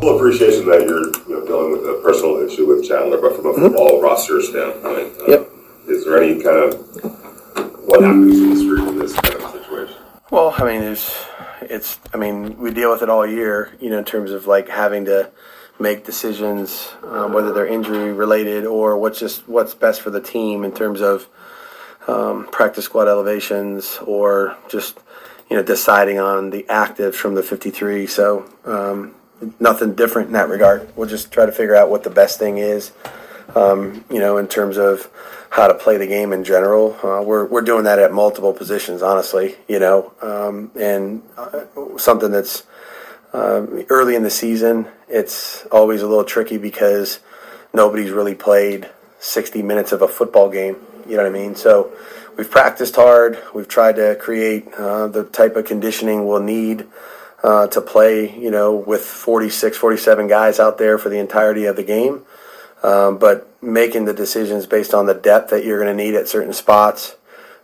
Full appreciation that you're you know, dealing with a personal issue with Chandler, but from a football roster standpoint, uh, Yep. is there any kind of what happens in this group in this kind of situation? Well, I mean, there's, it's, I mean, we deal with it all year, you know, in terms of like having to make decisions, um, whether they're injury related or what's just what's best for the team in terms of um, practice squad elevations or just, you know, deciding on the actives from the 53. So, um, nothing different in that regard. We'll just try to figure out what the best thing is, um, you know, in terms of how to play the game in general. Uh, we're, we're doing that at multiple positions, honestly, you know, um, and uh, something that's um, early in the season, it's always a little tricky because nobody's really played 60 minutes of a football game. You know what I mean? So we've practiced hard. We've tried to create uh, the type of conditioning we'll need uh, to play, you know, with 46, 47 guys out there for the entirety of the game. Um, but making the decisions based on the depth that you're going to need at certain spots,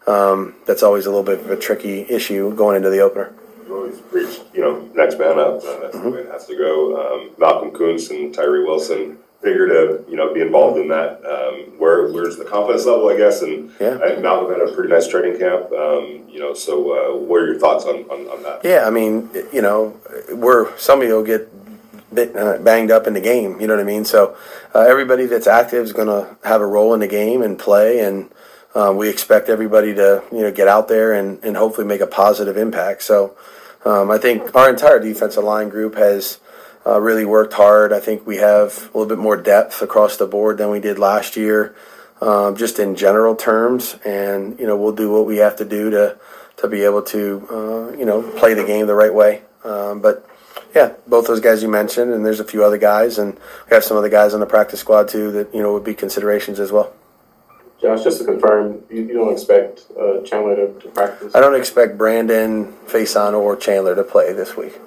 um, that's always a little bit of a tricky issue going into the opener. You always preach, you know, next man up. Uh, that's the way it has to go. Um, Malcolm Koonce and Tyree Wilson figure to you know be involved in that. Um, where where's the confidence level, I guess? And Yeah. I think Malcolm had a pretty nice training camp. Um, you know, so uh, what are your thoughts on, on, on that? Yeah, I mean, you know, we're somebody will get bit, uh, banged up in the game. You know what I mean? So uh, everybody that's active is going to have a role in the game and play, and uh, we expect everybody to you know get out there and, and hopefully make a positive impact. So um, I think our entire defensive line group has. Uh, really worked hard. I think we have a little bit more depth across the board than we did last year, um, just in general terms. And you know, we'll do what we have to do to to be able to uh, you know play the game the right way. Um, but yeah, both those guys you mentioned, and there's a few other guys, and we have some other guys on the practice squad too that you know would be considerations as well. Josh, just to confirm, you, you don't expect uh, Chandler to, to practice? I don't expect Brandon, Facyson, or Chandler to play this week.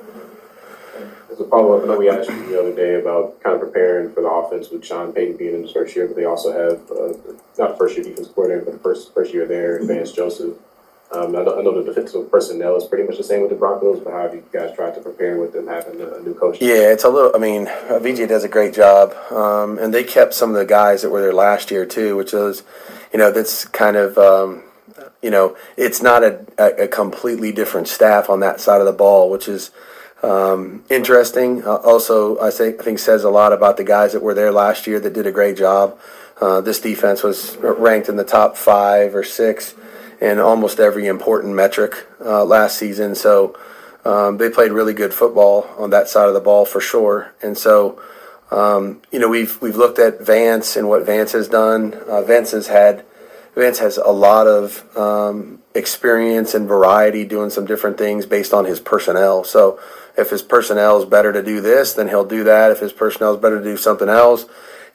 As a follow-up, I know we asked you the other day about kind of preparing for the offense with Sean Payton being in his first year, but they also have, uh, not first year defense coordinator, but the first, first year there, Vance Joseph. Um, I know, I know the defensive personnel is pretty much the same with the Broncos, but how have you guys tried to prepare with them having a, new coach? Yeah, it's a little. I mean, VJ does a great job, um, and they kept some of the guys that were there last year too, which is, you know, that's kind of, um, you know, it's not a, a completely different staff on that side of the ball, which is um, interesting. Uh, also, I I think says a lot about the guys that were there last year that did a great job. Uh, this defense was ranked in the top five or six in almost every important metric uh, last season. So um, they played really good football on that side of the ball for sure. And so, um, you know, we've we've looked at Vance and what Vance has done. Uh, Vance has had Vance has a lot of um, experience and variety doing some different things based on his personnel. So if his personnel is better to do this, then he'll do that. If his personnel is better to do something else,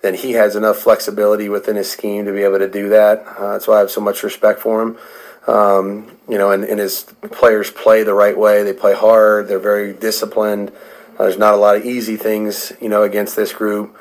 then he has enough flexibility within his scheme to be able to do that. Uh, that's why I have so much respect for him. Um, you know, and, and his players play the right way. They play hard. They're very disciplined. Uh, there's not a lot of easy things, you know, against this group.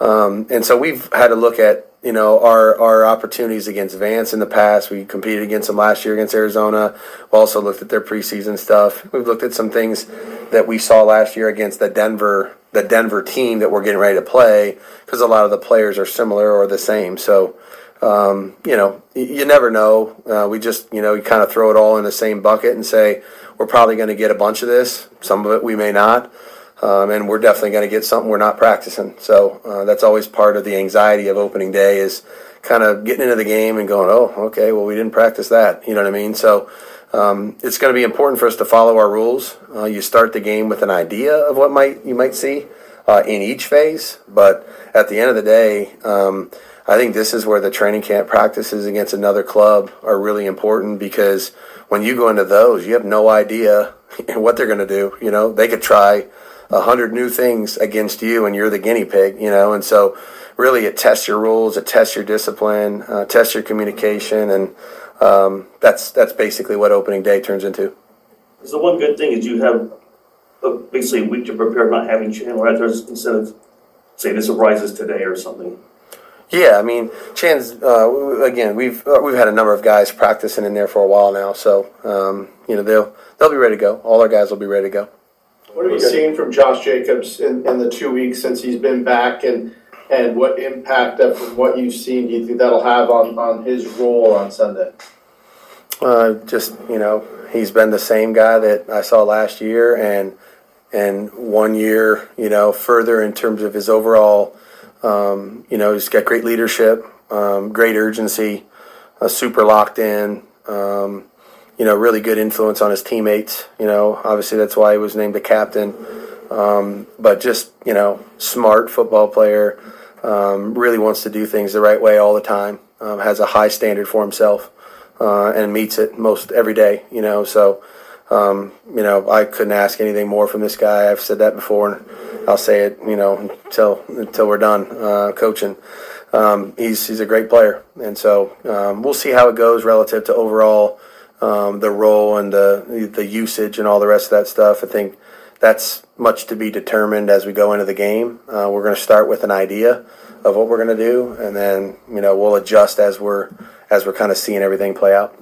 Um, and so we've had to look at, you know, our, our opportunities against Vance in the past. We competed against them last year against Arizona. We also looked at their preseason stuff. We've looked at some things that we saw last year against the Denver the Denver team that we're getting ready to play because a lot of the players are similar or the same. So, um, you know, you, never know. Uh, we just, you know, you kind of throw it all in the same bucket and say we're probably going to get a bunch of this. Some of it we may not. Um, and we're definitely going to get something we're not practicing. So uh, that's always part of the anxiety of opening day is kind of getting into the game and going, oh, okay, well, we didn't practice that. You know what I mean? So um, it's going to be important for us to follow our rules. Uh, you start the game with an idea of what might you might see uh, in each phase, but at the end of the day, um, I think this is where the training camp practices against another club are really important because when you go into those, you have no idea what they're going to do. You know, they could try a hundred new things against you, and you're the guinea pig. You know, and so really it tests your rules, it tests your discipline, uh, tests your communication, and um, that's that's basically what opening day turns into. So one good thing is you have uh, basically a week to prepare, not having Chandler out there instead of, say, this arises today or something. Yeah, I mean, Chan's uh, again. We've uh, we've had a number of guys practicing in there for a while now, so um, you know they'll they'll be ready to go. All our guys will be ready to go. What have you seen from Josh Jacobs in, in the two weeks since he's been back and, and what impact that from what you've seen do you think that'll have on, on his role on Sunday? Uh, just you know, he's been the same guy that I saw last year, and and one year, you know, further in terms of his overall. Um, you know, he's got great leadership, um, great urgency, uh, super locked in. Um, you know, really good influence on his teammates. You know, obviously that's why he was named the captain. Um, but just you know, smart football player. Um, really wants to do things the right way all the time. Um, has a high standard for himself uh, and meets it most every day. You know, so um, you know I couldn't ask anything more from this guy. I've said that before, and I'll say it. You know, until until we're done uh, coaching. Um, he's he's a great player, and so um, we'll see how it goes relative to overall um, the role and the the usage and all the rest of that stuff. I think that's much to be determined as we go into the game. Uh, we're going to start with an idea of what we're going to do, and then you know we'll adjust as we're as we're kind of seeing everything play out.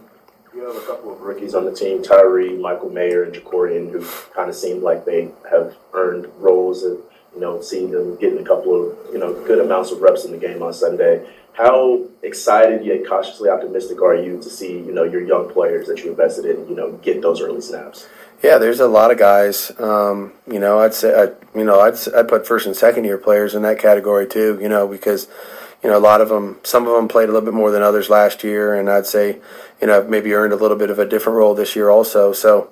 You have a couple of rookies on the team, Tyree, Michael Mayer, and Jakorian, who kind of seem like they have earned roles and, you know, seeing them getting a couple of, you know, good amounts of reps in the game on Sunday. How excited yet cautiously optimistic are you to see, you know, your young players that you invested in, you know, get those early snaps? Yeah, there's a lot of guys. Um, you know, I'd say, I, you know, I'd I'd put first and second year players in that category too. You know, because you know a lot of them, some of them played a little bit more than others last year, and I'd say, you know, maybe earned a little bit of a different role this year also. So,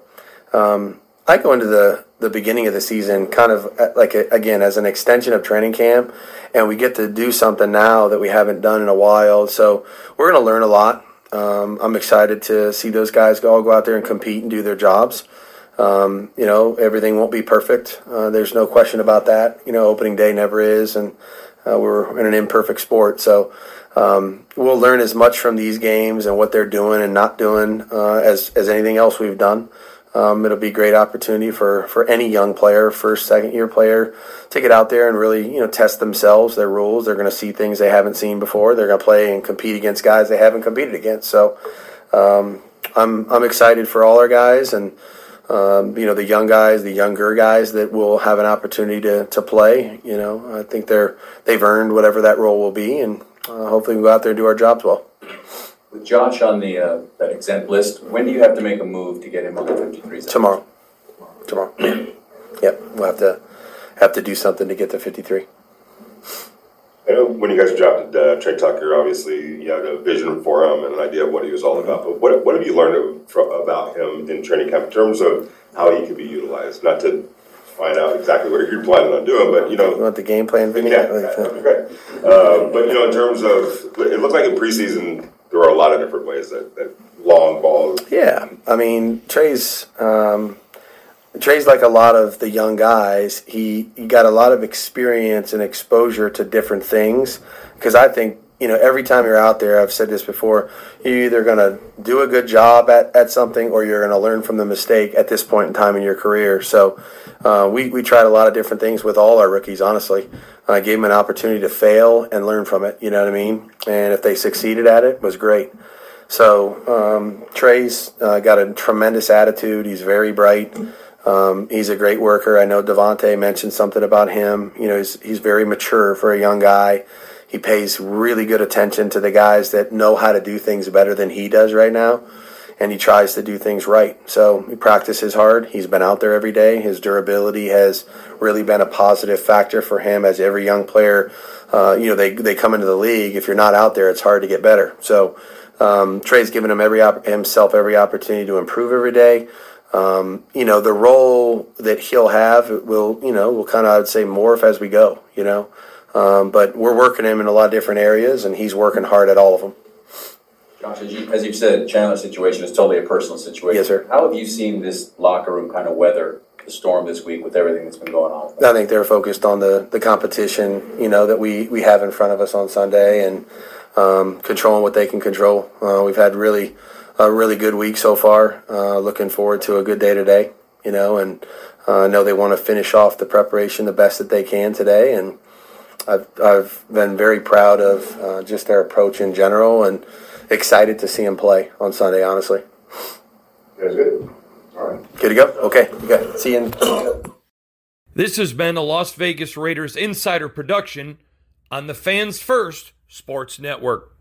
um, I go into the the beginning of the season kind of uh, like a, again as an extension of training camp, and we get to do something now that we haven't done in a while. So we're going to learn a lot. Um, I'm excited to see those guys go all go out there and compete and do their jobs. Um, you know, everything won't be perfect. Uh, there's no question about that. You know, opening day never is, and uh, we're in an imperfect sport. So um, we'll learn as much from these games and what they're doing and not doing uh, as as anything else we've done. Um, it'll be a great opportunity for, for any young player, first, second year player, to get out there and really you know test themselves, their rules. They're going to see things they haven't seen before. They're going to play and compete against guys they haven't competed against. So um, I'm I'm excited for all our guys and um, you know the young guys, the younger guys that will have an opportunity to, to play. You know, I think they're they've earned whatever that role will be, and uh, hopefully we go out there and do our jobs well. With Josh on the, uh, that exempt list, when do you have to make a move to get him on the fifty-three zone? Tomorrow, tomorrow. yep, we'll have to have to do something to get to fifty three. I know when you guys drafted uh, Tre Tucker, obviously you had a vision for him and an idea of what he was all about. But what, what have you learned from, about him in training camp in terms of how he could be utilized? Not to find out exactly what you're planning on doing, but you know, You know, want the game plan, Vinny? yeah, that'd be great. Uh, but you know, in terms of, it looked like in preseason there are a lot of different ways that, that long balls. Yeah, I mean Tre's um, Tre's like a lot of the young guys. He he got a lot of experience and exposure to different things. Because I think you know every time you're out there, I've said this before. You're either going to do a good job at, at something, or you're going to learn from the mistake at this point in time in your career. So uh, we we tried a lot of different things with all our rookies. Honestly, I gave them an opportunity to fail and learn from it. You know what I mean? And if they succeeded at it, it was great. So um, Tre's uh, got a tremendous attitude. He's very bright. Um, he's a great worker. I know Davante mentioned something about him. You know, he's he's very mature for a young guy. He pays really good attention to the guys that know how to do things better than he does right now, and he tries to do things right. So he practices hard. He's been out there every day. His durability has really been a positive factor for him. As every young player, uh, you know, they they come into the league. If you're not out there, it's hard to get better. So um, Tre's given him every op- himself every opportunity to improve every day. Um, you know, the role that he'll have will, you know, will kind of, I would say, morph as we go, you know. Um, but we're working him in a lot of different areas, and he's working hard at all of them. Josh, as you, as you've said, Chandler's situation is totally a personal situation. Yes, sir. How have you seen this locker room kind of weather the storm this week with everything that's been going on? I think they're focused on the, the competition, you know, that we, we have in front of us on Sunday and um, controlling what they can control. Uh, we've had really a really good week so far. Uh, looking forward to a good day today, you know, and uh, I know they want to finish off the preparation the best that they can today. And I've, I've been very proud of uh, just their approach in general and excited to see them play on Sunday, honestly. That's good. All right. Good to go? Okay, good. See you in. This has been a Las Vegas Raiders insider production on the Fans First Sports Network. Whoa, whoa.